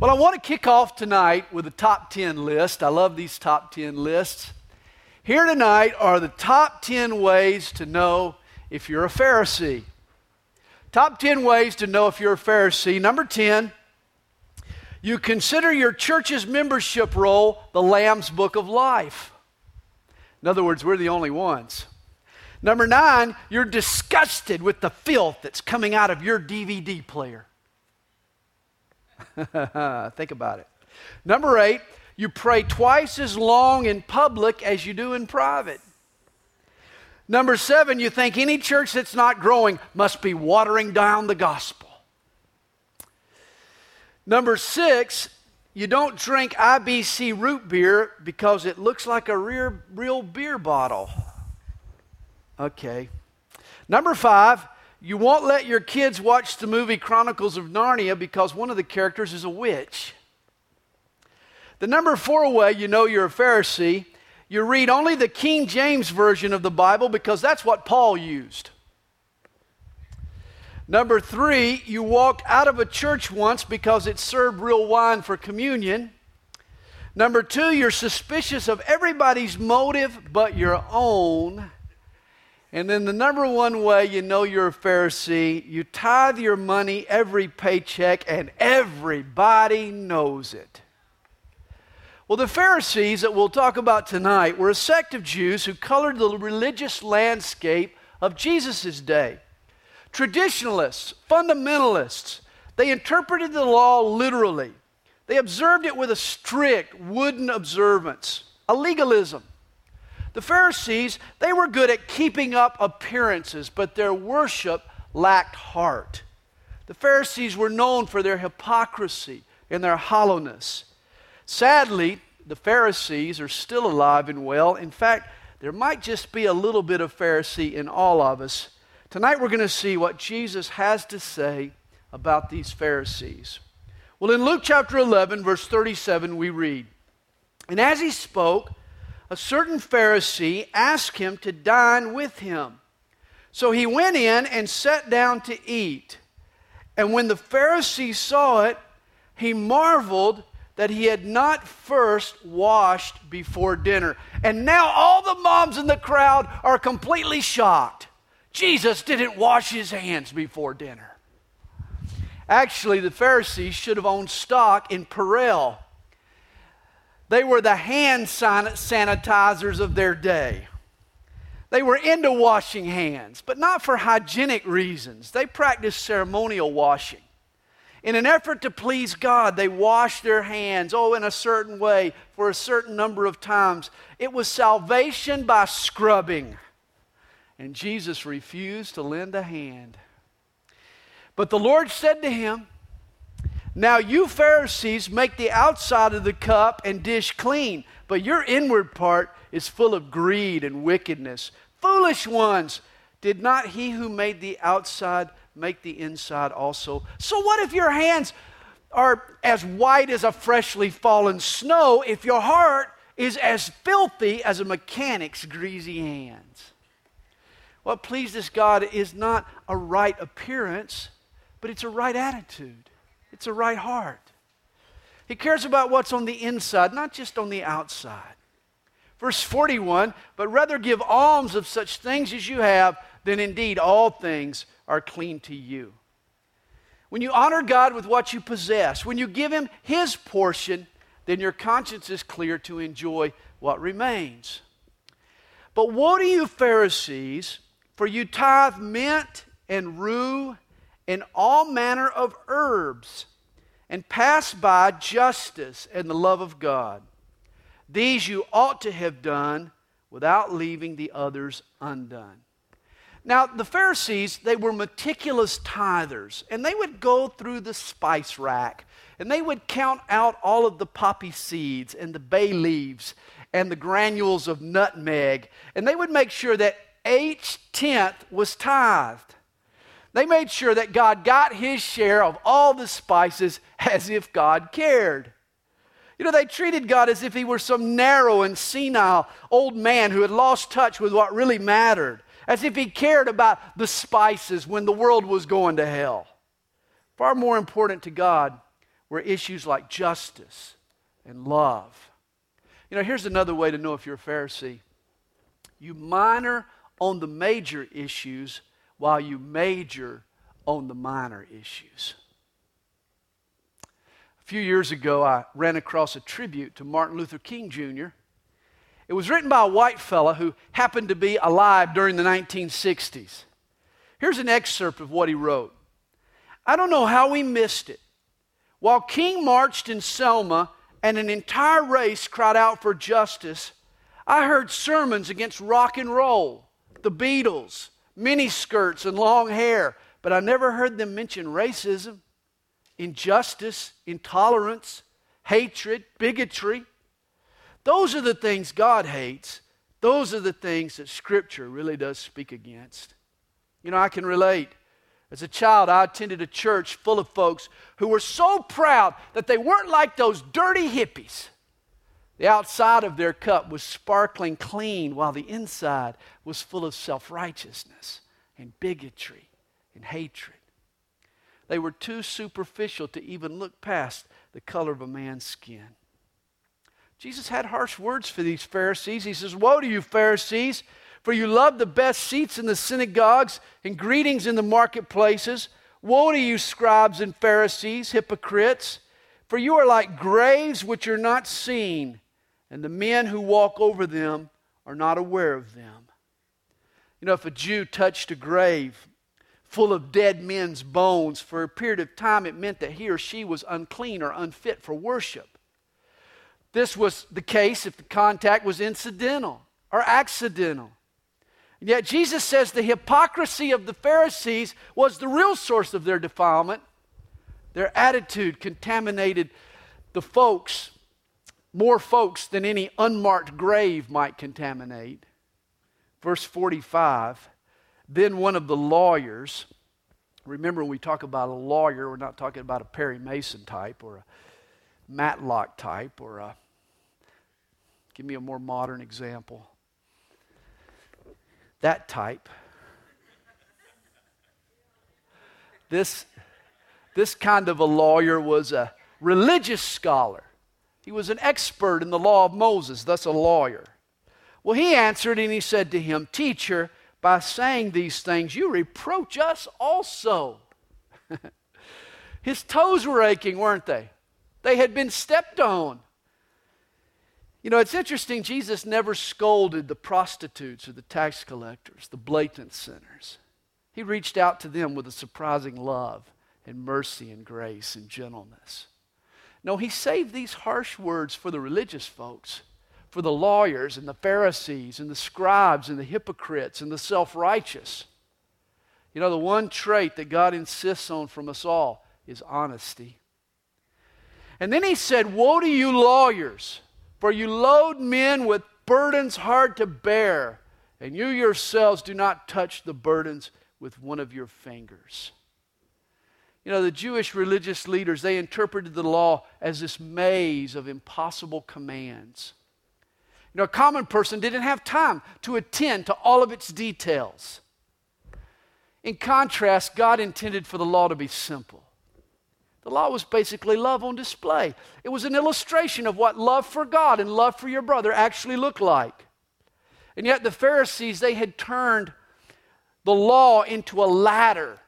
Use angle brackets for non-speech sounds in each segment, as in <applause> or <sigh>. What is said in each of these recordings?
Well, I want to kick off tonight with a top 10 list. I love these top 10 lists. Here tonight are the top 10 ways to know if you're a Pharisee. Top 10 ways to know if you're a Pharisee. Number 10, you consider your church's membership roll the Lamb's Book of Life. In other words, we're the only ones. Number nine, you're disgusted with the filth that's coming out of your DVD player. <laughs> Think about it. Number eight, you pray twice as long in public as you do in private. Number seven, you think any church that's not growing must be watering down the gospel. Number six, you don't drink IBC root beer because it looks like a real, beer bottle. Okay. Number five, you won't let your kids watch the movie Chronicles of Narnia because one of the characters is a witch. The number four way you know you're a Pharisee, you read only the King James Version of the Bible because that's what Paul used. Number three, you walked out of a church once because it served real wine for communion. Number two, you're suspicious of everybody's motive but your own. And then the number one way you know you're a Pharisee, you tithe your money every paycheck and everybody knows it. Well, the Pharisees that we'll talk about tonight were a sect of Jews who colored the religious landscape of Jesus' day. Traditionalists, fundamentalists, they interpreted the law literally. They observed it with a strict wooden observance, a legalism. The Pharisees, they were good at keeping up appearances, but their worship lacked heart. The Pharisees were known for their hypocrisy and their hollowness. Sadly, the Pharisees are still alive and well. In fact, there might just be a little bit of Pharisee in all of us Tonight we're going to see what Jesus has to say about these Pharisees. Well, in Luke chapter 11, verse 37, we read And as he spoke, a certain Pharisee asked him to dine with him. So he went in and sat down to eat. And when the Pharisee saw it, he marveled that he had not first washed before dinner. And now all the moms in the crowd are completely shocked. Jesus didn't wash his hands before dinner. Actually, the Pharisees should have owned stock in Purell. They were the hand sanitizers of their day. They were into washing hands, but not for hygienic reasons. They practiced ceremonial washing. In an effort to please God, they washed their hands, oh, in a certain way, for a certain number of times. It was salvation by scrubbing. And Jesus refused to lend a hand. But the Lord said to him, Now you Pharisees make the outside of the cup and dish clean, but your inward part is full of greed and wickedness. Foolish ones! Did not he who made the outside make the inside also? So what if your hands are as white as a freshly fallen snow if your heart is as filthy as a mechanic's greasy hands? What pleases God is not a right appearance, but it's a right attitude, it's a right heart. He cares about what's on the inside, not just on the outside. Verse 41 But rather give alms of such things as you have, then indeed all things are clean to you. When you honor God with what you possess, when you give Him His portion, then your conscience is clear to enjoy what remains. But woe to you, Pharisees! For you tithe mint and rue and all manner of herbs, and pass by justice and the love of God. These you ought to have done without leaving the others undone. Now, the Pharisees, they were meticulous tithers, and they would go through the spice rack, and they would count out all of the poppy seeds and the bay leaves and the granules of nutmeg, and they would make sure that each tenth was tithed. They made sure that God got his share of all the spices <laughs> as if God cared. You know, they treated God as if he were some narrow and senile old man who had lost touch with what really mattered, as if he cared about the spices when the world was going to hell. Far more important to God were issues like justice and love. You know, here's another way to know if you're a Pharisee you minor on the major issues while you major on the minor issues. A few years ago, I ran across a tribute to Martin Luther King Jr. It was written by a white fella who happened to be alive during the 1960s. Here's an excerpt of what he wrote I don't know how we missed it. While King marched in Selma and an entire race cried out for justice, I heard sermons against rock and roll, the Beatles, miniskirts, and long hair, but I never heard them mention racism, injustice, intolerance, hatred, bigotry. Those are the things God hates. Those are the things that Scripture really does speak against. You know, I can relate. As a child, I attended a church full of folks who were so proud that they weren't like those dirty hippies. The outside of their cup was sparkling clean, while the inside was full of self righteousness and bigotry and hatred. They were too superficial to even look past the color of a man's skin. Jesus had harsh words for these Pharisees. He says, Woe to you, Pharisees, for you love the best seats in the synagogues and greetings in the marketplaces. Woe to you, scribes and Pharisees, hypocrites, for you are like graves which are not seen, and the men who walk over them are not aware of them. You know, if a Jew touched a grave full of dead men's bones for a period of time, it meant that he or she was unclean or unfit for worship. This was the case if the contact was incidental or accidental. And yet Jesus says the hypocrisy of the Pharisees was the real source of their defilement. Their attitude contaminated the folks, more folks than any unmarked grave might contaminate. Verse 45 Then one of the lawyers, remember when we talk about a lawyer, we're not talking about a Perry Mason type or a Matlock type or a, give me a more modern example. That type. This, this kind of a lawyer was a religious scholar. He was an expert in the law of Moses, thus a lawyer. Well, he answered and he said to him, Teacher, by saying these things, you reproach us also. <laughs> His toes were aching, weren't they? They had been stepped on. You know, it's interesting, Jesus never scolded the prostitutes or the tax collectors, the blatant sinners. He reached out to them with a surprising love and mercy and grace and gentleness. No, he saved these harsh words for the religious folks, for the lawyers and the Pharisees and the scribes and the hypocrites and the self righteous. You know, the one trait that God insists on from us all is honesty. And then he said, Woe to you, lawyers, for you load men with burdens hard to bear, and you yourselves do not touch the burdens with one of your fingers. You know, the Jewish religious leaders, they interpreted the law as this maze of impossible commands. You know, a common person didn't have time to attend to all of its details. In contrast, God intended for the law to be simple. The law was basically love on display. It was an illustration of what love for God and love for your brother actually looked like. And yet the Pharisees, they had turned the law into a ladder,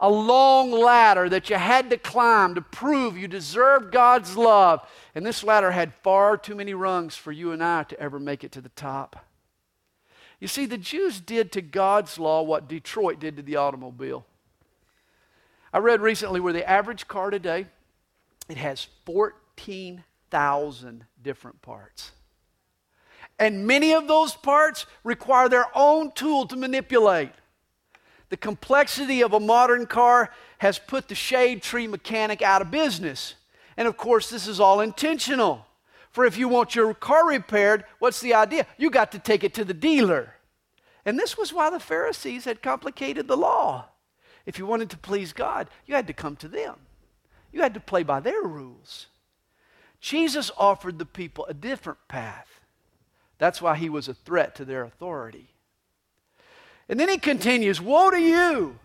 a long ladder that you had to climb to prove you deserved God's love. And this ladder had far too many rungs for you and I to ever make it to the top. You see, the Jews did to God's law what Detroit did to the automobile. I read recently where the average car today, it has 14,000 different parts. And many of those parts require their own tool to manipulate. The complexity of a modern car has put the shade tree mechanic out of business. And of course, this is all intentional. For if you want your car repaired, what's the idea? You got to take it to the dealer. And this was why the Pharisees had complicated the law. If you wanted to please God, you had to come to them, you had to play by their rules. Jesus offered the people a different path. That's why he was a threat to their authority. And then he continues Woe to you,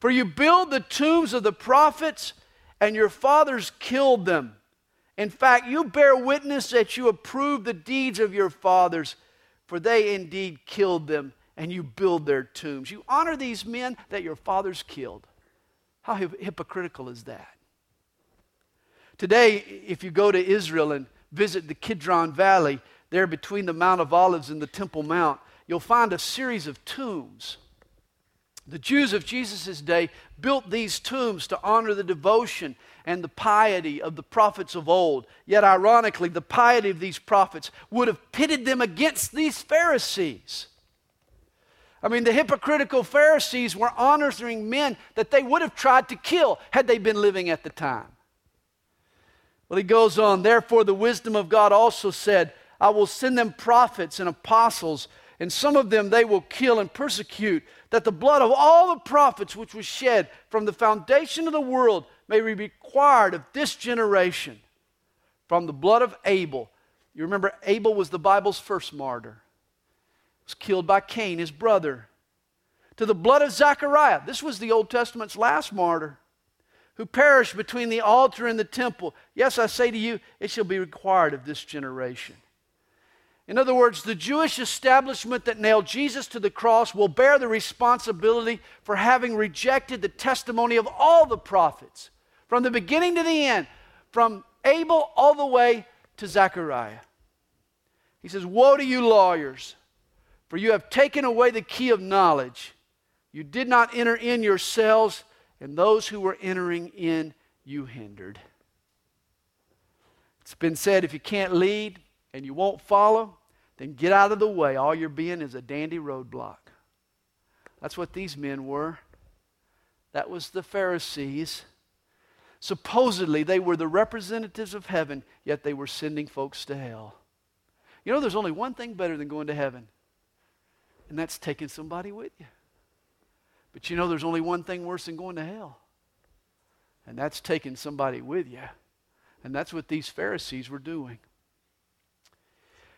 for you build the tombs of the prophets and your fathers killed them. In fact, you bear witness that you approve the deeds of your fathers, for they indeed killed them, and you build their tombs. You honor these men that your fathers killed. How hypocritical is that? Today, if you go to Israel and visit the Kidron Valley, there between the Mount of Olives and the Temple Mount, you'll find a series of tombs. The Jews of Jesus' day built these tombs to honor the devotion and the piety of the prophets of old. Yet, ironically, the piety of these prophets would have pitted them against these Pharisees. I mean, the hypocritical Pharisees were honoring men that they would have tried to kill had they been living at the time. Well, he goes on, therefore, the wisdom of God also said, I will send them prophets and apostles and some of them they will kill and persecute, that the blood of all the prophets which was shed from the foundation of the world may be required of this generation. From the blood of Abel. You remember, Abel was the Bible's first martyr, was killed by Cain, his brother. To the blood of Zechariah. This was the Old Testament's last martyr who perished between the altar and the temple. Yes, I say to you, it shall be required of this generation. In other words, the Jewish establishment that nailed Jesus to the cross will bear the responsibility for having rejected the testimony of all the prophets, from the beginning to the end, from Abel all the way to Zechariah. He says, Woe to you, lawyers, for you have taken away the key of knowledge. You did not enter in yourselves, and those who were entering in you hindered. It's been said if you can't lead, and you won't follow, then get out of the way. All you're being is a dandy roadblock. That's what these men were. That was the Pharisees. Supposedly, they were the representatives of heaven, yet they were sending folks to hell. You know, there's only one thing better than going to heaven, and that's taking somebody with you. But you know, there's only one thing worse than going to hell, and that's taking somebody with you. And that's what these Pharisees were doing.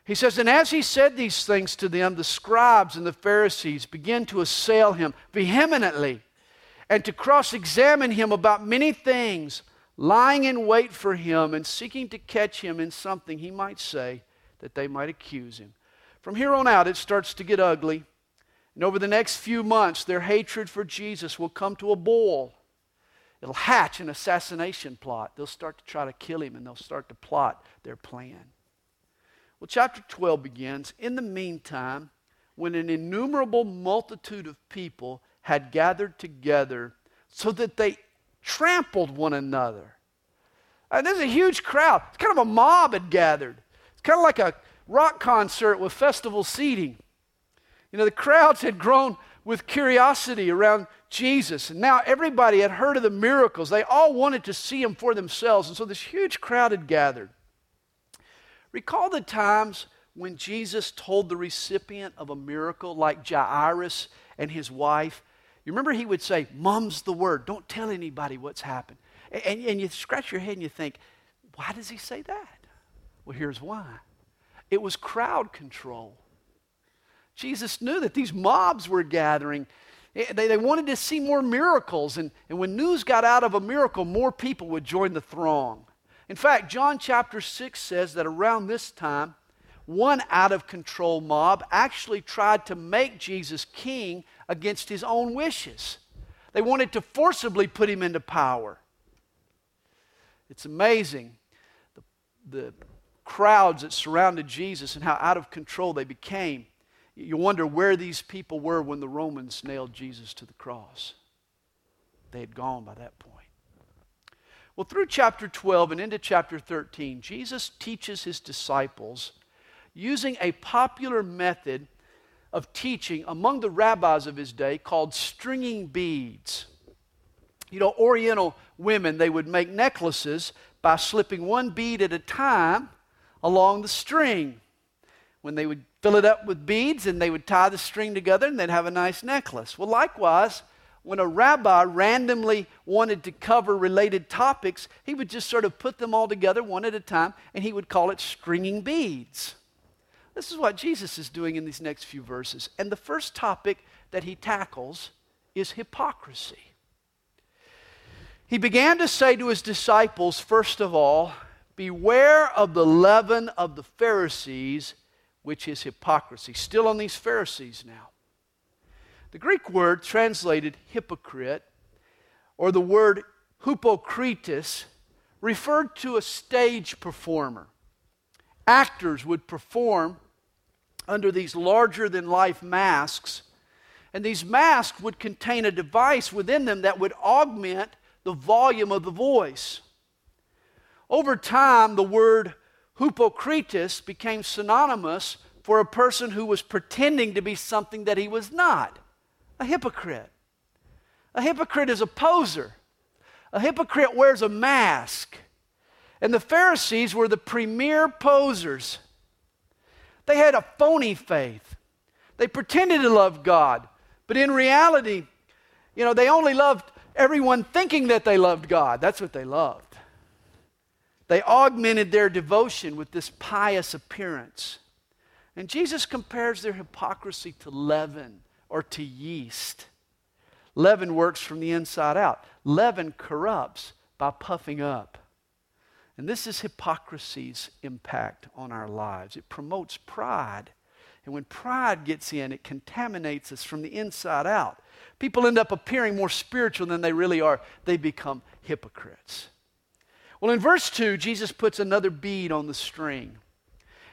He says, And as he said these things to them, the scribes and the Pharisees began to assail him vehemently and to cross examine him about many things, lying in wait for him and seeking to catch him in something he might say that they might accuse him. From here on out, it starts to get ugly. And over the next few months, their hatred for Jesus will come to a boil. It'll hatch an assassination plot. They'll start to try to kill him and they'll start to plot their plan. Well, chapter 12 begins. In the meantime, when an innumerable multitude of people had gathered together so that they trampled one another. And this is a huge crowd. It's kind of a mob had gathered. It's kind of like a rock concert with festival seating. You know, the crowds had grown with curiosity around Jesus. And now everybody had heard of the miracles. They all wanted to see him for themselves. And so this huge crowd had gathered. Recall the times when Jesus told the recipient of a miracle, like Jairus and his wife. You remember he would say, Mum's the word. Don't tell anybody what's happened. And, and you scratch your head and you think, why does he say that? Well, here's why it was crowd control. Jesus knew that these mobs were gathering. Eh, they, they wanted to see more miracles. And, and when news got out of a miracle, more people would join the throng. In fact, John chapter 6 says that around this time, one out of control mob actually tried to make Jesus king against his own wishes. They wanted to forcibly put him into power. It's amazing the, the crowds that surrounded Jesus and how out of control they became. You wonder where these people were when the Romans nailed Jesus to the cross. They had gone by that point. Well, through chapter 12 and into chapter 13, Jesus teaches his disciples using a popular method of teaching among the rabbis of his day called stringing beads. You know, Oriental women, they would make necklaces by slipping one bead at a time along the string. When they would fill it up with beads and they would tie the string together and they'd have a nice necklace. Well, likewise, when a rabbi randomly wanted to cover related topics, he would just sort of put them all together one at a time and he would call it stringing beads. This is what Jesus is doing in these next few verses. And the first topic that he tackles is hypocrisy. He began to say to his disciples, first of all, Beware of the leaven of the Pharisees, which is hypocrisy. Still on these Pharisees now. The Greek word translated hypocrite, or the word hypokrites, referred to a stage performer. Actors would perform under these larger than life masks, and these masks would contain a device within them that would augment the volume of the voice. Over time, the word hypocritus became synonymous for a person who was pretending to be something that he was not a hypocrite. A hypocrite is a poser. A hypocrite wears a mask. And the Pharisees were the premier posers. They had a phony faith. They pretended to love God, but in reality, you know, they only loved everyone thinking that they loved God. That's what they loved. They augmented their devotion with this pious appearance. And Jesus compares their hypocrisy to leaven or to yeast. Leaven works from the inside out, leaven corrupts by puffing up. And this is hypocrisy's impact on our lives. It promotes pride. And when pride gets in, it contaminates us from the inside out. People end up appearing more spiritual than they really are. They become hypocrites. Well, in verse 2, Jesus puts another bead on the string.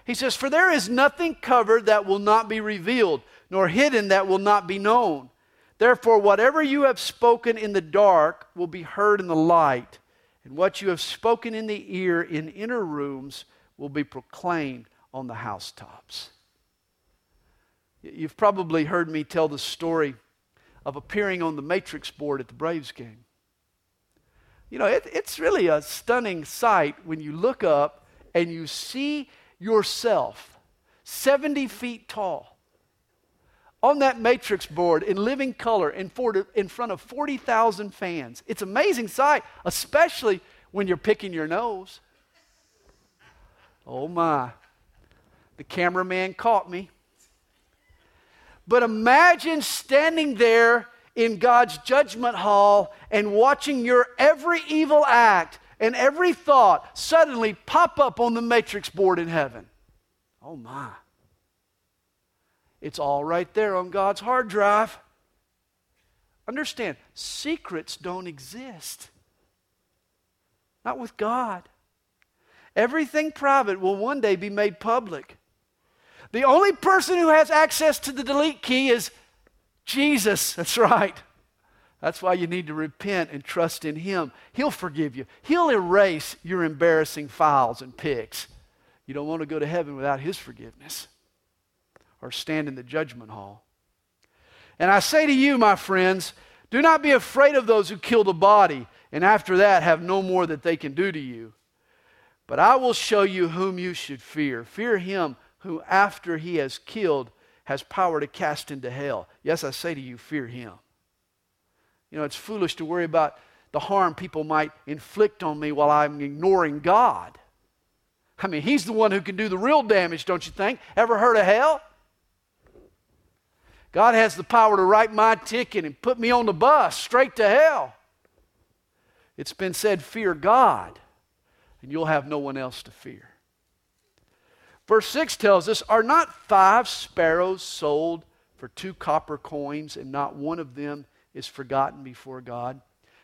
He says, For there is nothing covered that will not be revealed, nor hidden that will not be known. Therefore, whatever you have spoken in the dark will be heard in the light, and what you have spoken in the ear in inner rooms will be proclaimed on the housetops. You've probably heard me tell the story of appearing on the matrix board at the Braves game. You know, it, it's really a stunning sight when you look up and you see yourself 70 feet tall on that matrix board in living color in, front of 40,000 fans. It's amazing sight, especially when you're picking your nose. Oh my. The cameraman caught me. But imagine standing there in God's judgment hall and watching your every evil act and every thought suddenly pop up on the matrix board in heaven. Oh my. It's all right there on God's hard drive. Understand, secrets don't exist. Not with God. Everything private will one day be made public. The only person who has access to the delete key is Jesus. <laughs> That's right. That's why you need to repent and trust in Him. He'll forgive you, He'll erase your embarrassing files and pics. You don't want to go to heaven without His forgiveness or stand in the judgment hall. And I say to you, my friends, do not be afraid of those who kill the body and after that have no more that they can do to you. But I will show you whom you should fear. Fear him who, after he has killed, has power to cast into hell. Yes, I say to you, fear him. You know, it's foolish to worry about the harm people might inflict on me while I'm ignoring God. I mean, he's the one who can do the real damage, don't you think? Ever heard of hell? God has the power to write my ticket and put me on the bus straight to hell. It's been said, fear God, and you'll have no one else to fear. Verse 6 tells us Are not five sparrows sold for two copper coins, and not one of them is forgotten before God?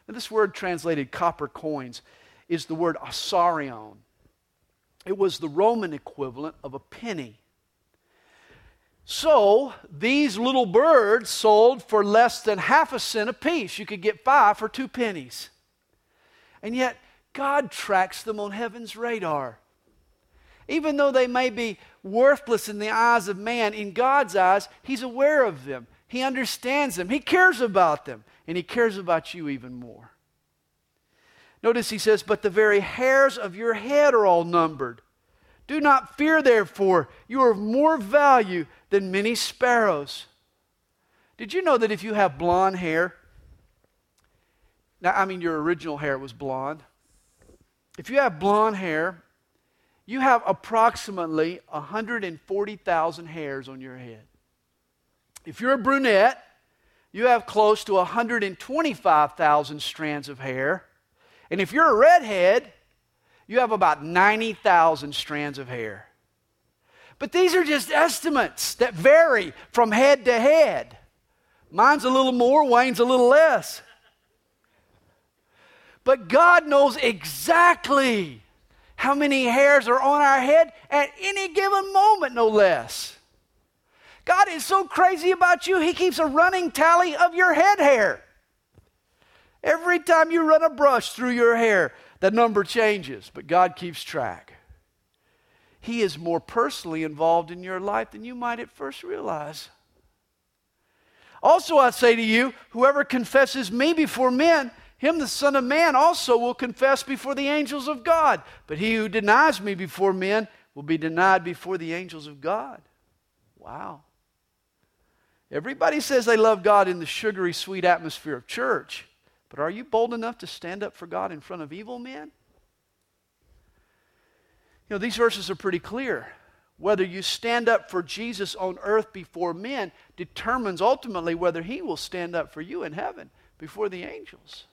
And this word translated copper coins is the word assarion. It was the Roman equivalent of a penny. So these little birds sold for less than half a cent apiece. You could get five for two pennies. And yet, God tracks them on heaven's radar. Even though they may be worthless in the eyes of man, in God's eyes, He's aware of them. He understands them. He cares about them. And He cares about you even more. Notice He says, But the very hairs of your head are all numbered. Do not fear, therefore. You are of more value than many sparrows. Did you know that if you have blonde hair, now, I mean, your original hair was blonde. If you have blonde hair, you have approximately 140,000 hairs on your head. If you're a brunette, you have close to 125,000 strands of hair. And if you're a redhead, you have about 90,000 strands of hair. But these are just estimates that vary from head to head. Mine's a little more, Wayne's a little less. But God knows exactly how many hairs are on our head at any given moment, no less. God is so crazy about you, He keeps a running tally of your head hair. Every time you run a brush through your hair, the number changes, but God keeps track. He is more personally involved in your life than you might at first realize. Also, I say to you, whoever confesses me before men, him the Son of Man also will confess before the angels of God. But he who denies me before men will be denied before the angels of God. Wow. Everybody says they love God in the sugary, sweet atmosphere of church. But are you bold enough to stand up for God in front of evil men? You know, these verses are pretty clear. Whether you stand up for Jesus on earth before men determines ultimately whether he will stand up for you in heaven before the angels.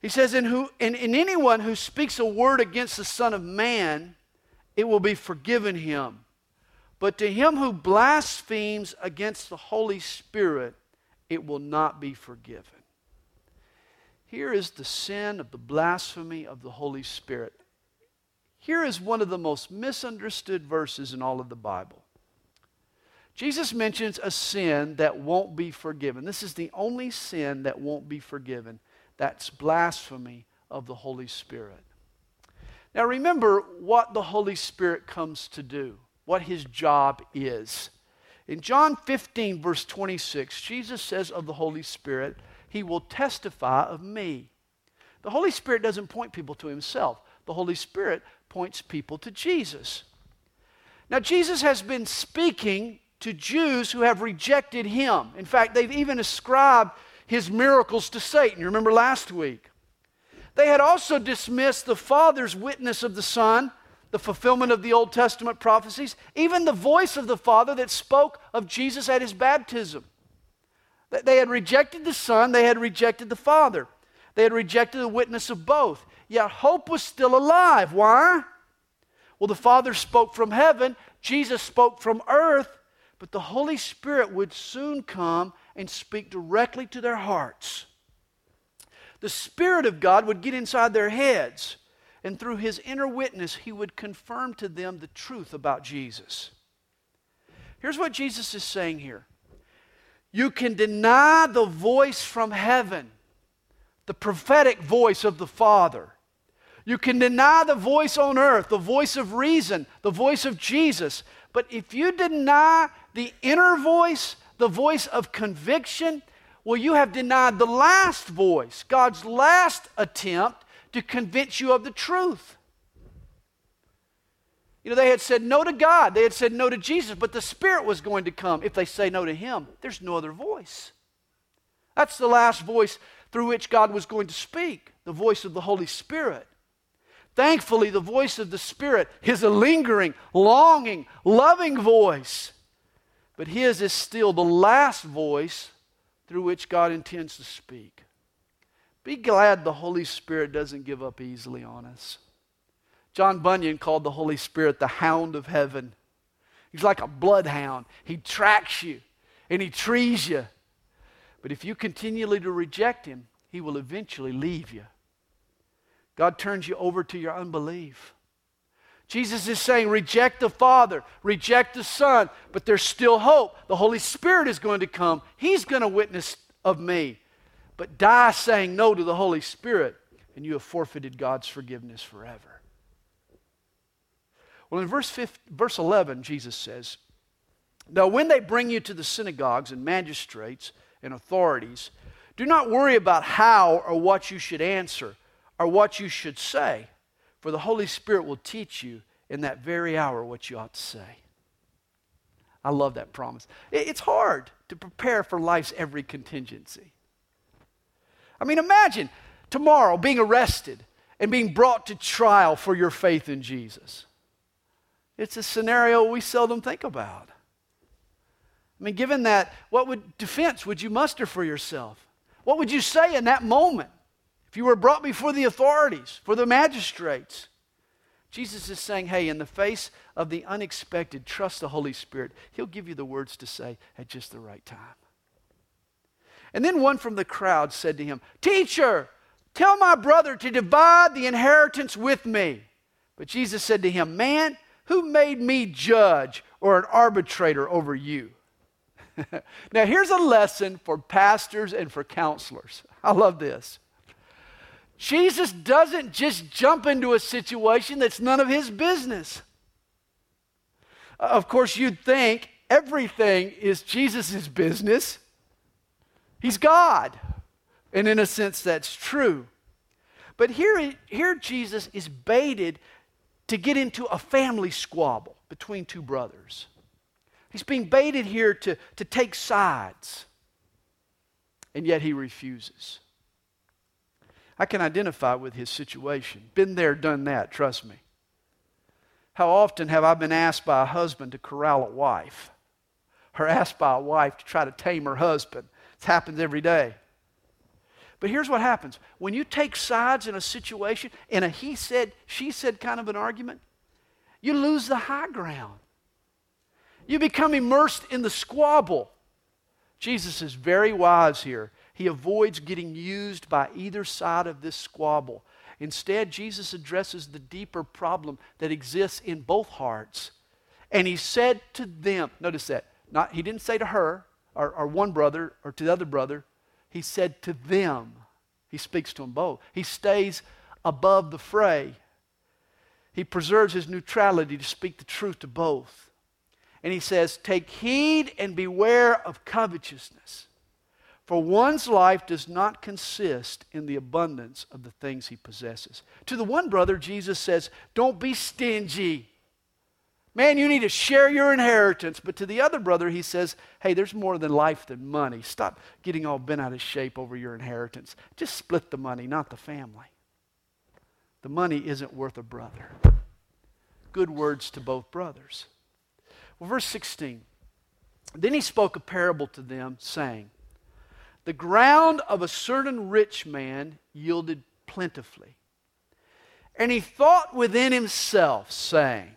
He says, in, who, in, in anyone who speaks a word against the Son of Man, it will be forgiven him. But to him who blasphemes against the Holy Spirit, it will not be forgiven. Here is the sin of the blasphemy of the Holy Spirit. Here is one of the most misunderstood verses in all of the Bible. Jesus mentions a sin that won't be forgiven. This is the only sin that won't be forgiven. That's blasphemy of the Holy Spirit. Now remember what the Holy Spirit comes to do, what his job is. In John 15, verse 26, Jesus says of the Holy Spirit, He will testify of me. The Holy Spirit doesn't point people to Himself, the Holy Spirit points people to Jesus. Now, Jesus has been speaking to Jews who have rejected Him. In fact, they've even ascribed His miracles to Satan. You remember last week? They had also dismissed the Father's witness of the Son the fulfillment of the Old Testament prophecies, even the voice of the Father that spoke of Jesus at his baptism. They had rejected the Son, they had rejected the Father, they had rejected the witness of both. Yet hope was still alive. Why? Well, the Father spoke from heaven, Jesus spoke from earth, but the Holy Spirit would soon come and speak directly to their hearts. The Spirit of God would get inside their heads and through his inner witness, he would confirm to them the truth about Jesus. Here's what Jesus is saying here You can deny the voice from heaven, the prophetic voice of the Father. You can deny the voice on earth, the voice of reason, the voice of Jesus. But if you deny the inner voice, the voice of conviction, well, you have denied the last voice, God's last attempt to convince you of the truth. You know, they had said no to God, they had said no to Jesus, but the Spirit was going to come. If they say no to Him, there's no other voice. That's the last voice through which God was going to speak, the voice of the Holy Spirit. Thankfully, the voice of the Spirit is a lingering, longing, loving voice. But His is still the last voice through which God intends to speak. Be glad the Holy Spirit doesn't give up easily on us. John Bunyan called the Holy Spirit the hound of heaven. He's like a bloodhound. He tracks you and he trees you. But if you continually to reject him, he will eventually leave you. God turns you over to your unbelief. Jesus is saying, reject the Father, reject the Son, but there's still hope. The Holy Spirit is going to come. He's going to witness of me but die saying no to the Holy Spirit, and you have forfeited God's forgiveness forever. Well, in verse, 15, verse 11, Jesus says, Now, when they bring you to the synagogues and magistrates and authorities, do not worry about how or what you should answer or what you should say, for the Holy Spirit will teach you in that very hour what you ought to say. I love that promise. It's hard to prepare for life's every contingency. I mean, imagine tomorrow being arrested and being brought to trial for your faith in Jesus. It's a scenario we seldom think about. I mean, given that, what would defense would you muster for yourself? What would you say in that moment? if you were brought before the authorities, for the magistrates. Jesus is saying, hey, in the face of the unexpected, trust the Holy Spirit. He'll give you the words to say at just the right time. And then one from the crowd said to him, Teacher, tell my brother to divide the inheritance with me. But Jesus said to him, Man, who made me judge or an arbitrator over you? <laughs> now, here's a lesson for pastors and for counselors. I love this. Jesus doesn't just jump into a situation that's none of his business. Uh, of course, you'd think everything is Jesus' business. He's God. And in a sense, that's true. But here, here Jesus is baited to get into a family squabble between two brothers. He's being baited here to, to take sides, and yet he refuses. I can identify with his situation. Been there, done that, trust me. How often have I been asked by a husband to corral a wife? Or asked by a wife to try to tame her husband? It happens every day. But here's what happens when you take sides in a situation, in a he said, she said kind of an argument, you lose the high ground. You become immersed in the squabble. Jesus is very wise here. He avoids getting used by either side of this squabble. Instead, Jesus addresses the deeper problem that exists in both hearts. And he said to them, notice that, not, he didn't say to her or, or one brother or to the other brother, he said to them. He speaks to them both. He stays above the fray. He preserves his neutrality to speak the truth to both. And he says, Take heed and beware of covetousness. For one's life does not consist in the abundance of the things he possesses. To the one brother, Jesus says, Don't be stingy. Man, you need to share your inheritance. But to the other brother, he says, Hey, there's more than life than money. Stop getting all bent out of shape over your inheritance. Just split the money, not the family. The money isn't worth a brother. Good words to both brothers. Well, verse 16. Then he spoke a parable to them, saying, The ground of a certain rich man yielded plentifully. And he thought within himself, saying,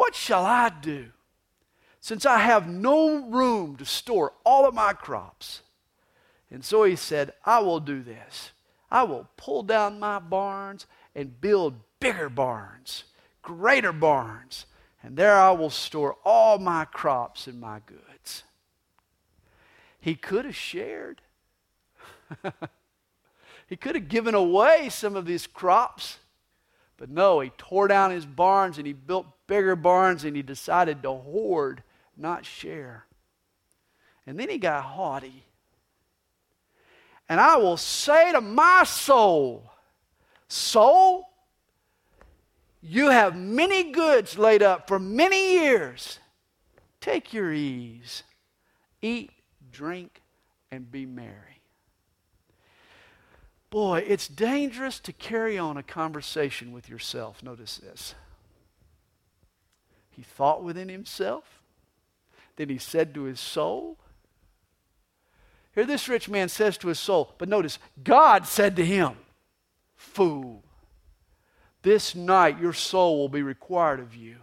What shall I do, since I have no room to store all of my crops? And so he said, I will do this. I will pull down my barns and build bigger barns, greater barns and there I will store all my crops and my goods. He could have shared. <laughs> he could have given away some of these crops. But no, he tore down his barns and he built bigger barns and he decided to hoard, not share. And then he got haughty. And I will say to my soul, Soul, you have many goods laid up for many years. Take your ease. Eat, drink, and be merry. Boy, it's dangerous to carry on a conversation with yourself. Notice this. He thought within himself. Then he said to his soul. Here, this rich man says to his soul, but notice, God said to him, Fool. This night your soul will be required of you.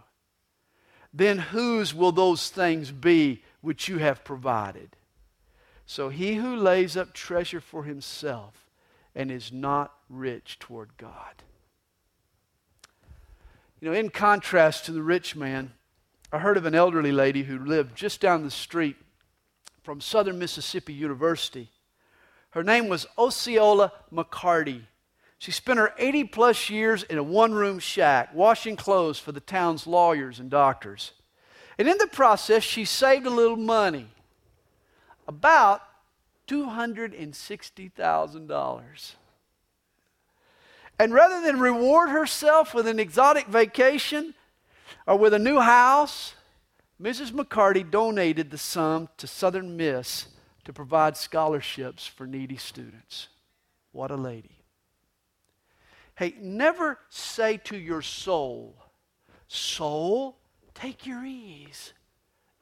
Then whose will those things be which you have provided? So he who lays up treasure for himself and is not rich toward God. You know, in contrast to the rich man, I heard of an elderly lady who lived just down the street from Southern Mississippi University. Her name was Osceola McCarty. She spent her 80 plus years in a one room shack washing clothes for the town's lawyers and doctors. And in the process, she saved a little money about $260,000. And rather than reward herself with an exotic vacation or with a new house, Mrs. McCarty donated the sum to Southern Miss to provide scholarships for needy students. What a lady. Hey, never say to your soul, Soul, take your ease.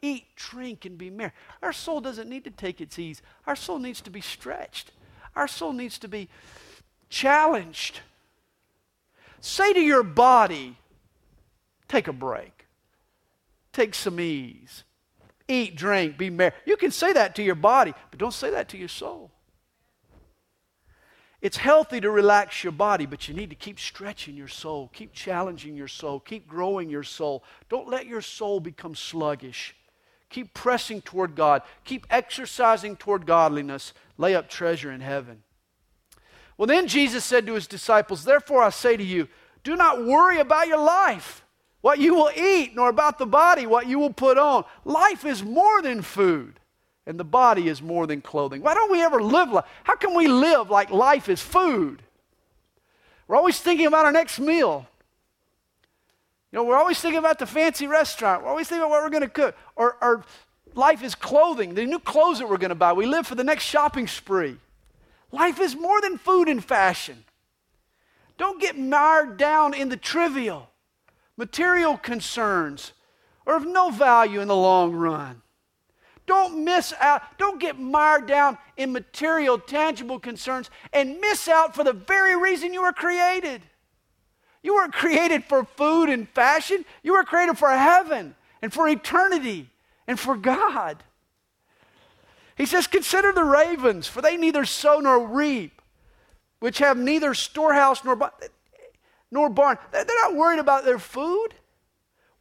Eat, drink, and be merry. Our soul doesn't need to take its ease. Our soul needs to be stretched. Our soul needs to be challenged. Say to your body, take a break, take some ease, eat, drink, be merry. You can say that to your body, but don't say that to your soul. It's healthy to relax your body, but you need to keep stretching your soul, keep challenging your soul, keep growing your soul. Don't let your soul become sluggish. Keep pressing toward God, keep exercising toward godliness. Lay up treasure in heaven. Well, then Jesus said to his disciples, Therefore I say to you, do not worry about your life, what you will eat, nor about the body, what you will put on. Life is more than food and the body is more than clothing. Why don't we ever live like how can we live like life is food? We're always thinking about our next meal. Know, we're always thinking about the fancy restaurant. We're always thinking about what we're going to cook. Or, or life is clothing, the new clothes that we're going to buy. We live for the next shopping spree. Life is more than food and fashion. Don't get mired down in the trivial. Material concerns are of no value in the long run. Don't miss out. Don't get mired down in material, tangible concerns and miss out for the very reason you were created. You weren't created for food and fashion. You were created for heaven and for eternity and for God. He says, Consider the ravens, for they neither sow nor reap, which have neither storehouse nor, nor barn. They're not worried about their food.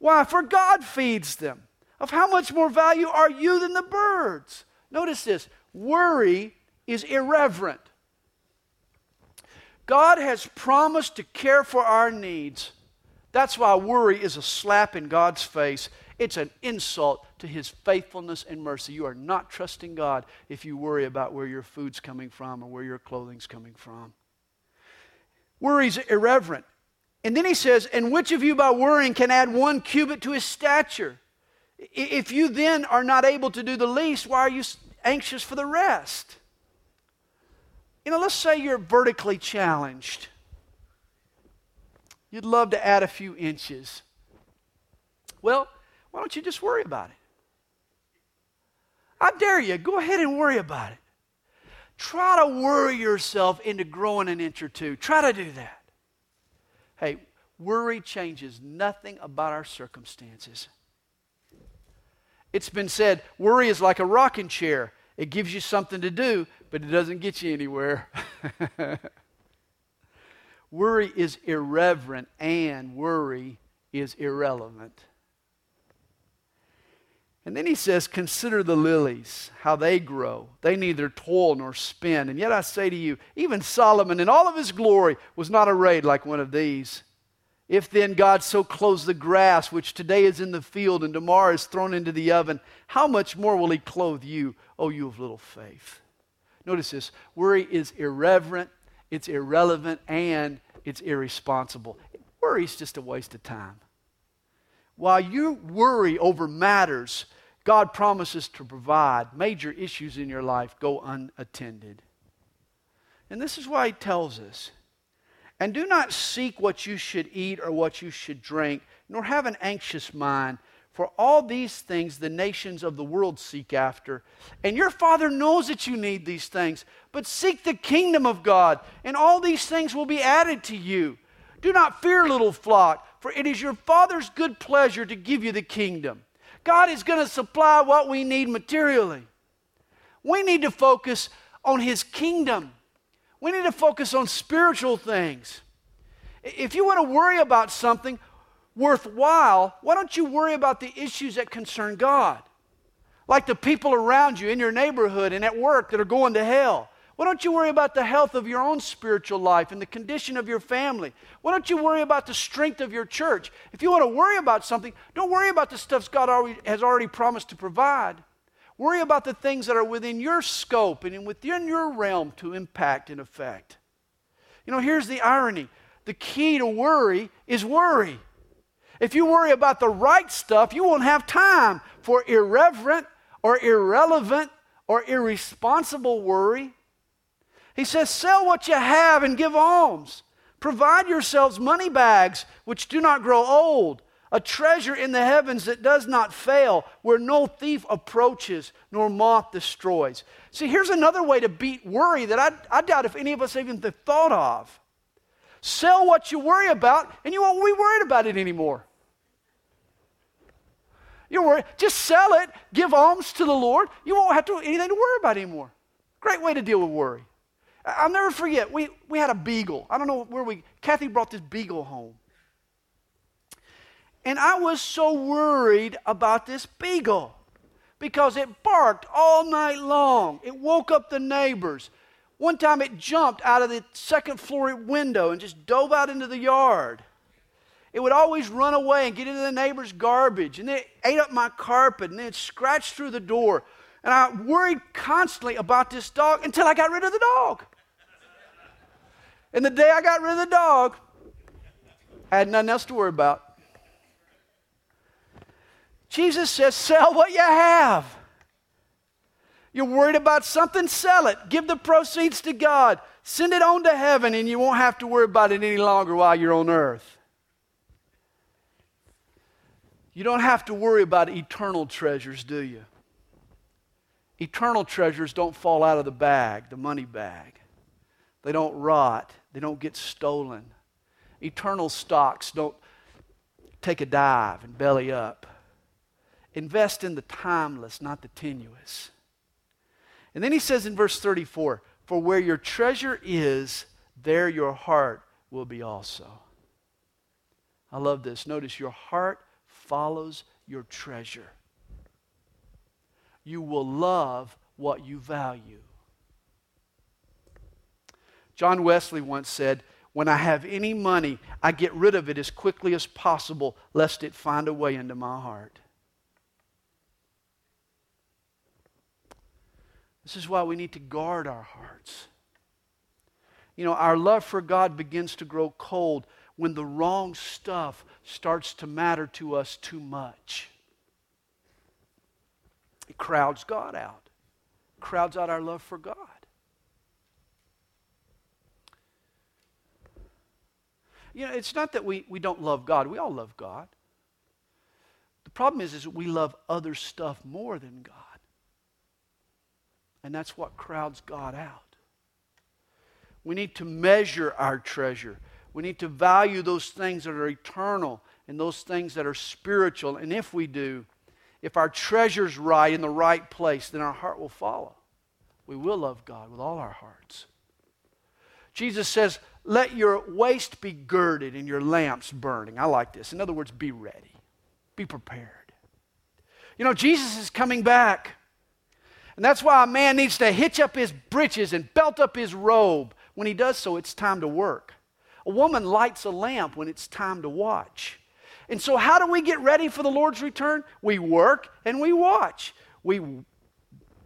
Why? For God feeds them. Of how much more value are you than the birds? Notice this worry is irreverent. God has promised to care for our needs. That's why worry is a slap in God's face. It's an insult to his faithfulness and mercy. You are not trusting God if you worry about where your food's coming from or where your clothing's coming from. Worry's irreverent. And then he says, And which of you by worrying can add one cubit to his stature? If you then are not able to do the least, why are you anxious for the rest? You know, let's say you're vertically challenged. You'd love to add a few inches. Well, why don't you just worry about it? I dare you, go ahead and worry about it. Try to worry yourself into growing an inch or two. Try to do that. Hey, worry changes nothing about our circumstances. It's been said worry is like a rocking chair. It gives you something to do, but it doesn't get you anywhere. <laughs> worry is irreverent and worry is irrelevant. And then he says, Consider the lilies, how they grow. They neither toil nor spin. And yet I say to you, even Solomon in all of his glory was not arrayed like one of these. If then God so clothes the grass, which today is in the field and tomorrow is thrown into the oven, how much more will He clothe you, O you of little faith? Notice this worry is irreverent, it's irrelevant, and it's irresponsible. Worry is just a waste of time. While you worry over matters God promises to provide, major issues in your life go unattended. And this is why He tells us and do not seek what you should eat or what you should drink, nor have an anxious mind. For all these things the nations of the world seek after. And your Father knows that you need these things. But seek the kingdom of God, and all these things will be added to you. Do not fear, little flock, for it is your Father's good pleasure to give you the kingdom. God is going to supply what we need materially. We need to focus on His kingdom. We need to focus on spiritual things. If you want to worry about something worthwhile, why don't you worry about the issues that concern God? Like the people around you in your neighborhood and at work that are going to hell. Why don't you worry about the health of your own spiritual life and the condition of your family? Why don't you worry about the strength of your church? If you want to worry about something, don't worry about the stuff God already, has already promised to provide. Worry about the things that are within your scope and within your realm to impact and affect. You know, here's the irony the key to worry is worry. If you worry about the right stuff, you won't have time for irreverent or irrelevant or irresponsible worry. He says, Sell what you have and give alms. Provide yourselves money bags which do not grow old a treasure in the heavens that does not fail, where no thief approaches nor moth destroys. See, here's another way to beat worry that I, I doubt if any of us even thought of. Sell what you worry about, and you won't be worried about it anymore. You're worried. just sell it, give alms to the Lord. You won't have to anything to worry about anymore. Great way to deal with worry. I'll never forget, we, we had a beagle. I don't know where we, Kathy brought this beagle home. And I was so worried about this beagle because it barked all night long. It woke up the neighbors. One time it jumped out of the second floor window and just dove out into the yard. It would always run away and get into the neighbor's garbage. And then it ate up my carpet and then it scratched through the door. And I worried constantly about this dog until I got rid of the dog. And the day I got rid of the dog, I had nothing else to worry about. Jesus says, sell what you have. You're worried about something, sell it. Give the proceeds to God. Send it on to heaven, and you won't have to worry about it any longer while you're on earth. You don't have to worry about eternal treasures, do you? Eternal treasures don't fall out of the bag, the money bag. They don't rot, they don't get stolen. Eternal stocks don't take a dive and belly up. Invest in the timeless, not the tenuous. And then he says in verse 34 For where your treasure is, there your heart will be also. I love this. Notice your heart follows your treasure. You will love what you value. John Wesley once said, When I have any money, I get rid of it as quickly as possible, lest it find a way into my heart. This is why we need to guard our hearts. You know, our love for God begins to grow cold when the wrong stuff starts to matter to us too much. It crowds God out, crowds out our love for God. You know, it's not that we, we don't love God. We all love God. The problem is, is we love other stuff more than God. And that's what crowds God out. We need to measure our treasure. We need to value those things that are eternal and those things that are spiritual. And if we do, if our treasure's right in the right place, then our heart will follow. We will love God with all our hearts. Jesus says, Let your waist be girded and your lamps burning. I like this. In other words, be ready, be prepared. You know, Jesus is coming back. And that's why a man needs to hitch up his breeches and belt up his robe. When he does so, it's time to work. A woman lights a lamp when it's time to watch. And so, how do we get ready for the Lord's return? We work and we watch. We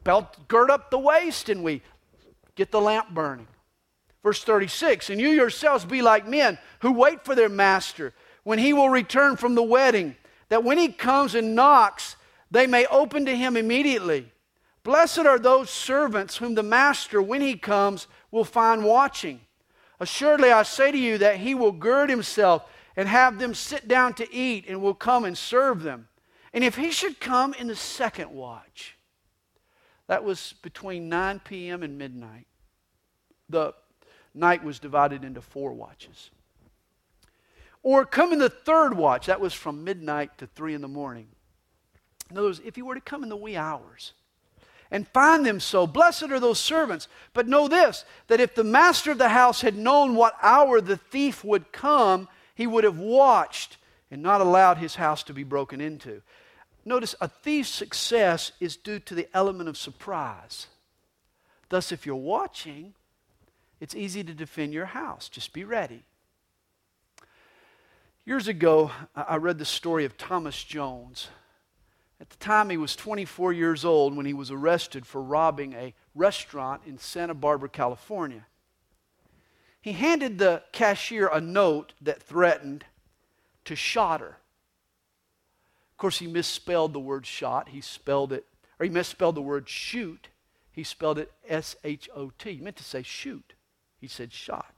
belt, gird up the waist and we get the lamp burning. Verse 36 And you yourselves be like men who wait for their master when he will return from the wedding, that when he comes and knocks, they may open to him immediately. Blessed are those servants whom the master, when he comes, will find watching. Assuredly, I say to you that he will gird himself and have them sit down to eat and will come and serve them. And if he should come in the second watch, that was between 9 p.m. and midnight. The night was divided into four watches. Or come in the third watch, that was from midnight to 3 in the morning. In other words, if he were to come in the wee hours, and find them so. Blessed are those servants. But know this that if the master of the house had known what hour the thief would come, he would have watched and not allowed his house to be broken into. Notice a thief's success is due to the element of surprise. Thus, if you're watching, it's easy to defend your house. Just be ready. Years ago, I read the story of Thomas Jones. At the time, he was 24 years old when he was arrested for robbing a restaurant in Santa Barbara, California. He handed the cashier a note that threatened to shot her. Of course, he misspelled the word shot. He spelled it, or he misspelled the word shoot. He spelled it S H O T. He meant to say shoot. He said shot.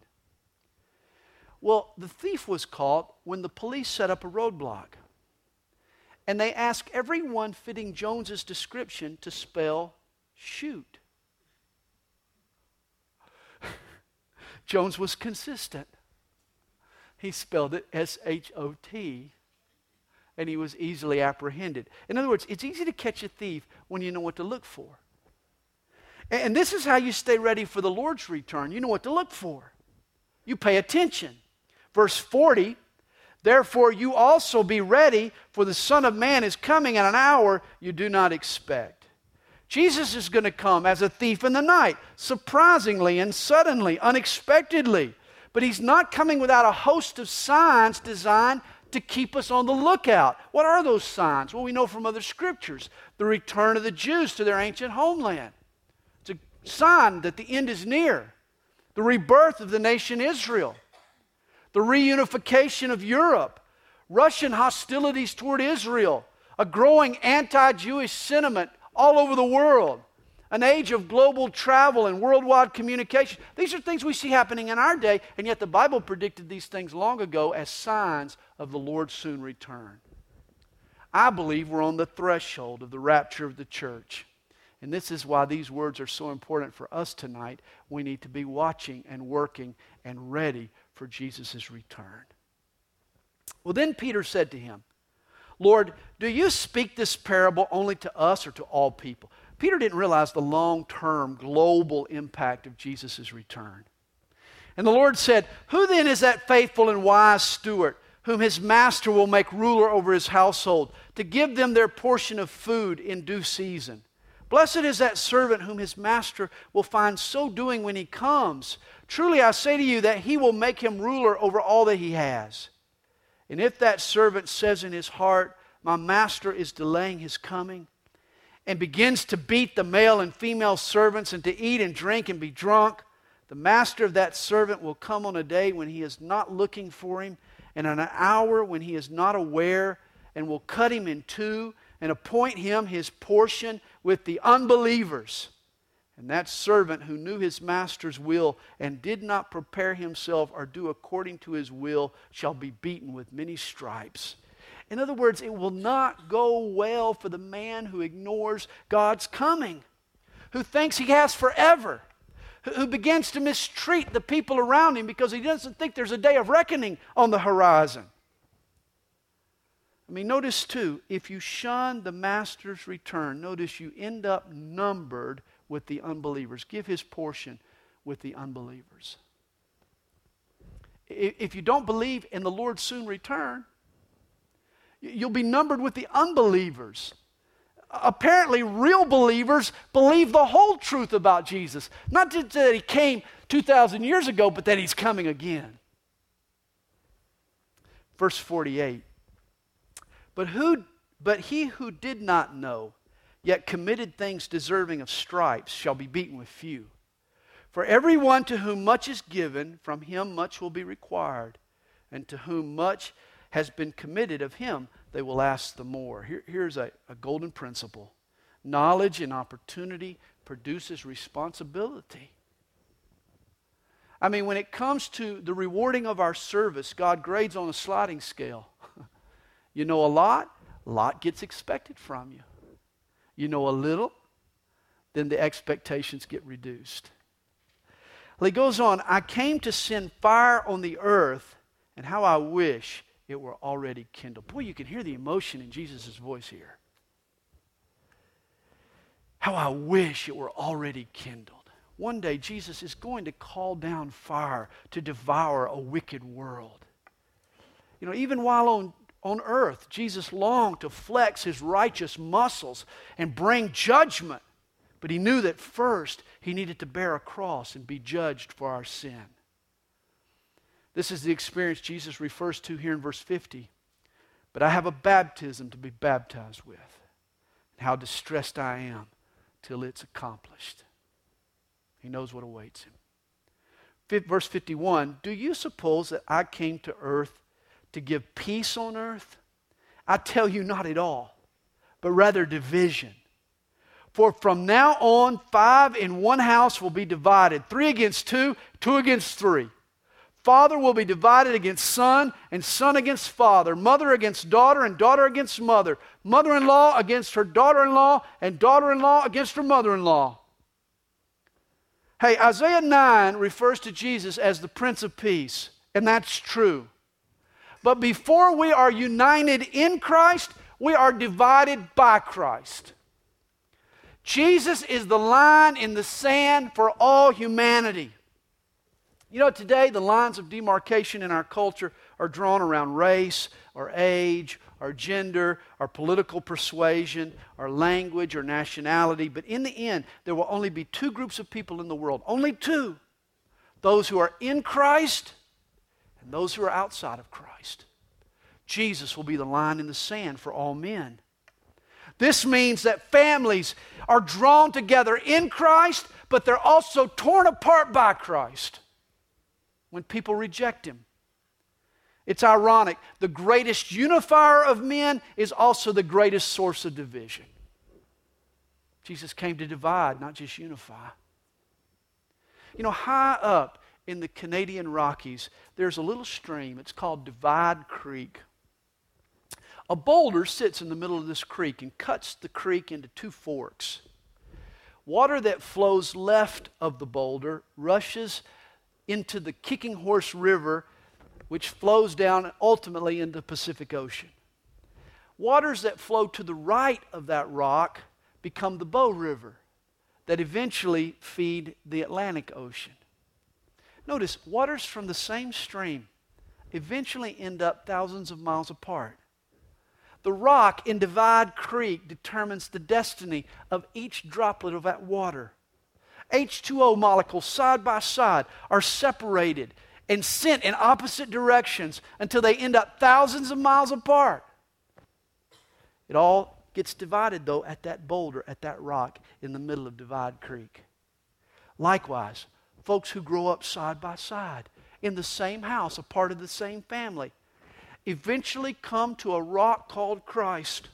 Well, the thief was caught when the police set up a roadblock. And they ask everyone fitting Jones's description to spell shoot. <laughs> Jones was consistent. He spelled it S H O T, and he was easily apprehended. In other words, it's easy to catch a thief when you know what to look for. And this is how you stay ready for the Lord's return. You know what to look for, you pay attention. Verse 40 Therefore, you also be ready, for the Son of Man is coming at an hour you do not expect. Jesus is going to come as a thief in the night, surprisingly and suddenly, unexpectedly. But he's not coming without a host of signs designed to keep us on the lookout. What are those signs? Well, we know from other scriptures the return of the Jews to their ancient homeland. It's a sign that the end is near, the rebirth of the nation Israel the reunification of Europe, Russian hostilities toward Israel, a growing anti Jewish sentiment all over the world, an age of global travel and worldwide communication. These are things we see happening in our day, and yet the Bible predicted these things long ago as signs of the Lord's soon return. I believe we're on the threshold of the rapture of the church. And this is why these words are so important for us tonight. We need to be watching and working and ready for Jesus' return. Well, then Peter said to him, Lord, do you speak this parable only to us or to all people? Peter didn't realize the long term global impact of Jesus' return. And the Lord said, Who then is that faithful and wise steward whom his master will make ruler over his household to give them their portion of food in due season? Blessed is that servant whom his master will find so doing when he comes. Truly I say to you that he will make him ruler over all that he has. And if that servant says in his heart, My master is delaying his coming, and begins to beat the male and female servants and to eat and drink and be drunk, the master of that servant will come on a day when he is not looking for him, and an hour when he is not aware, and will cut him in two and appoint him his portion with the unbelievers. And that servant who knew his master's will and did not prepare himself or do according to his will shall be beaten with many stripes. In other words, it will not go well for the man who ignores God's coming, who thinks he has forever, who begins to mistreat the people around him because he doesn't think there's a day of reckoning on the horizon. I mean, notice too, if you shun the master's return, notice you end up numbered with the unbelievers. Give his portion with the unbelievers. If you don't believe in the Lord's soon return, you'll be numbered with the unbelievers. Apparently, real believers believe the whole truth about Jesus. Not just that he came 2,000 years ago, but that he's coming again. Verse 48. But, who, but he who did not know yet committed things deserving of stripes shall be beaten with few. For everyone to whom much is given, from him much will be required, and to whom much has been committed of him, they will ask the more. Here, here's a, a golden principle knowledge and opportunity produces responsibility. I mean, when it comes to the rewarding of our service, God grades on a sliding scale. <laughs> you know a lot, a lot gets expected from you you know a little, then the expectations get reduced. Well, he goes on, I came to send fire on the earth, and how I wish it were already kindled. Boy, you can hear the emotion in Jesus' voice here. How I wish it were already kindled. One day, Jesus is going to call down fire to devour a wicked world. You know, even while on on earth. Jesus longed to flex his righteous muscles and bring judgment, but he knew that first he needed to bear a cross and be judged for our sin. This is the experience Jesus refers to here in verse 50. But I have a baptism to be baptized with, and how distressed I am till it's accomplished. He knows what awaits him. Verse 51 Do you suppose that I came to earth to give peace on earth? I tell you, not at all, but rather division. For from now on, five in one house will be divided three against two, two against three. Father will be divided against son, and son against father, mother against daughter, and daughter against mother, mother in law against her daughter in law, and daughter in law against her mother in law. Hey, Isaiah 9 refers to Jesus as the Prince of Peace, and that's true. But before we are united in Christ, we are divided by Christ. Jesus is the line in the sand for all humanity. You know, today the lines of demarcation in our culture are drawn around race or age or gender or political persuasion or language or nationality. But in the end, there will only be two groups of people in the world. Only two. Those who are in Christ and those who are outside of Christ. Jesus will be the line in the sand for all men. This means that families are drawn together in Christ, but they're also torn apart by Christ when people reject him. It's ironic. The greatest unifier of men is also the greatest source of division. Jesus came to divide, not just unify. You know, high up in the Canadian Rockies, there's a little stream. It's called Divide Creek. A boulder sits in the middle of this creek and cuts the creek into two forks. Water that flows left of the boulder rushes into the Kicking Horse River, which flows down ultimately into the Pacific Ocean. Waters that flow to the right of that rock become the Bow River, that eventually feed the Atlantic Ocean. Notice, waters from the same stream eventually end up thousands of miles apart. The rock in Divide Creek determines the destiny of each droplet of that water. H2O molecules side by side are separated and sent in opposite directions until they end up thousands of miles apart. It all gets divided, though, at that boulder, at that rock in the middle of Divide Creek. Likewise, folks who grow up side by side in the same house, a part of the same family, eventually come to a rock called Christ.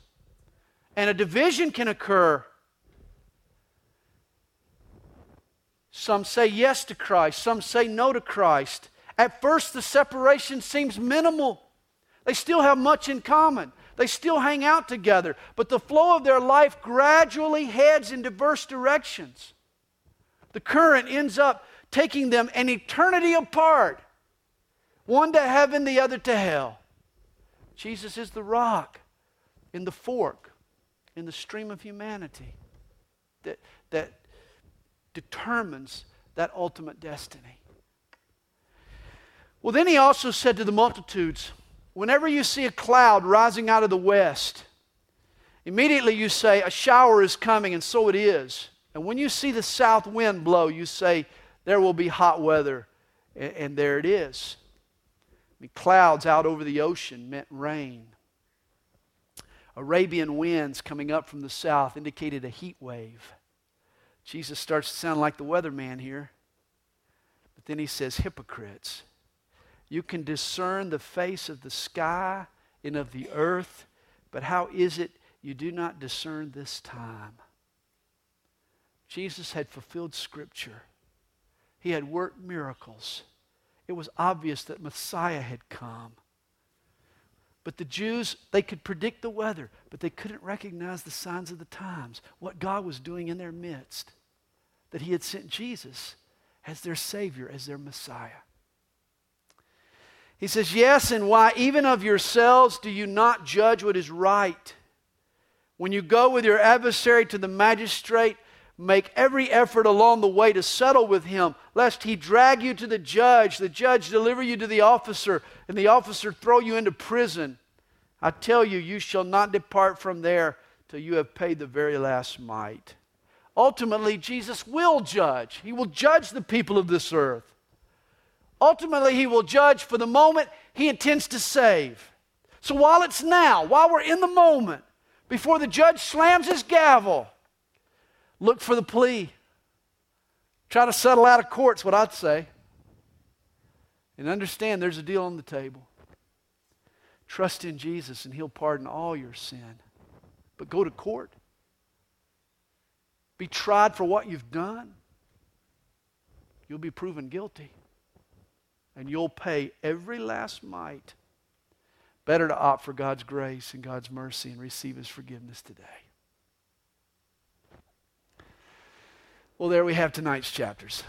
And a division can occur Some say yes to Christ, some say no to Christ. At first, the separation seems minimal. They still have much in common. They still hang out together, but the flow of their life gradually heads in diverse directions. The current ends up taking them an eternity apart, one to heaven, the other to hell. Jesus is the rock in the fork, in the stream of humanity that, that determines that ultimate destiny. Well, then he also said to the multitudes, Whenever you see a cloud rising out of the west, immediately you say, A shower is coming, and so it is. And when you see the south wind blow, you say, There will be hot weather, and, and there it is. I mean, clouds out over the ocean meant rain. Arabian winds coming up from the south indicated a heat wave. Jesus starts to sound like the weatherman here. But then he says, hypocrites. You can discern the face of the sky and of the earth, but how is it you do not discern this time? Jesus had fulfilled Scripture, he had worked miracles. It was obvious that Messiah had come. But the Jews, they could predict the weather, but they couldn't recognize the signs of the times, what God was doing in their midst that he had sent Jesus as their Savior, as their Messiah. He says, Yes, and why even of yourselves do you not judge what is right? When you go with your adversary to the magistrate, make every effort along the way to settle with him, lest he drag you to the judge, the judge deliver you to the officer, and the officer throw you into prison. I tell you, you shall not depart from there till you have paid the very last mite. Ultimately, Jesus will judge. He will judge the people of this earth. Ultimately, He will judge for the moment He intends to save. So while it's now, while we're in the moment, before the judge slams his gavel, look for the plea. Try to settle out of court's what I'd say. And understand there's a deal on the table. Trust in Jesus and He'll pardon all your sin. But go to court be tried for what you've done, you'll be proven guilty. and you'll pay every last mite. Better to opt for God's grace and God's mercy and receive His forgiveness today. Well, there we have tonight's chapters.